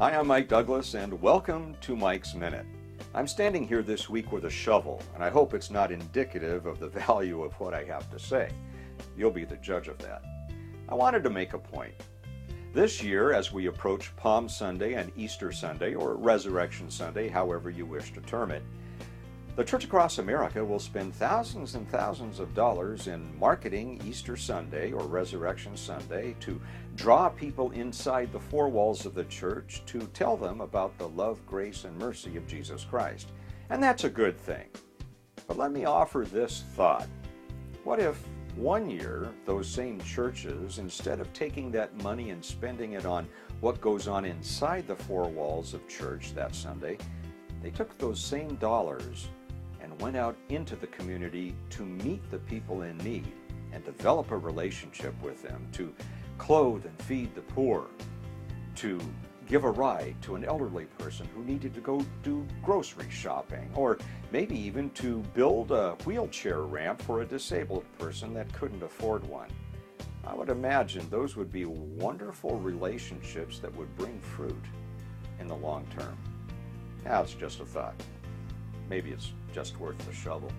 Hi, I'm Mike Douglas, and welcome to Mike's Minute. I'm standing here this week with a shovel, and I hope it's not indicative of the value of what I have to say. You'll be the judge of that. I wanted to make a point. This year, as we approach Palm Sunday and Easter Sunday, or Resurrection Sunday, however you wish to term it, the Church Across America will spend thousands and thousands of dollars in marketing Easter Sunday or Resurrection Sunday to draw people inside the four walls of the church to tell them about the love, grace, and mercy of Jesus Christ. And that's a good thing. But let me offer this thought. What if one year those same churches, instead of taking that money and spending it on what goes on inside the four walls of church that Sunday, they took those same dollars went out into the community to meet the people in need and develop a relationship with them, to clothe and feed the poor, to give a ride to an elderly person who needed to go do grocery shopping, or maybe even to build a wheelchair ramp for a disabled person that couldn't afford one. I would imagine those would be wonderful relationships that would bring fruit in the long term. That's just a thought. Maybe it's just worth the shovel.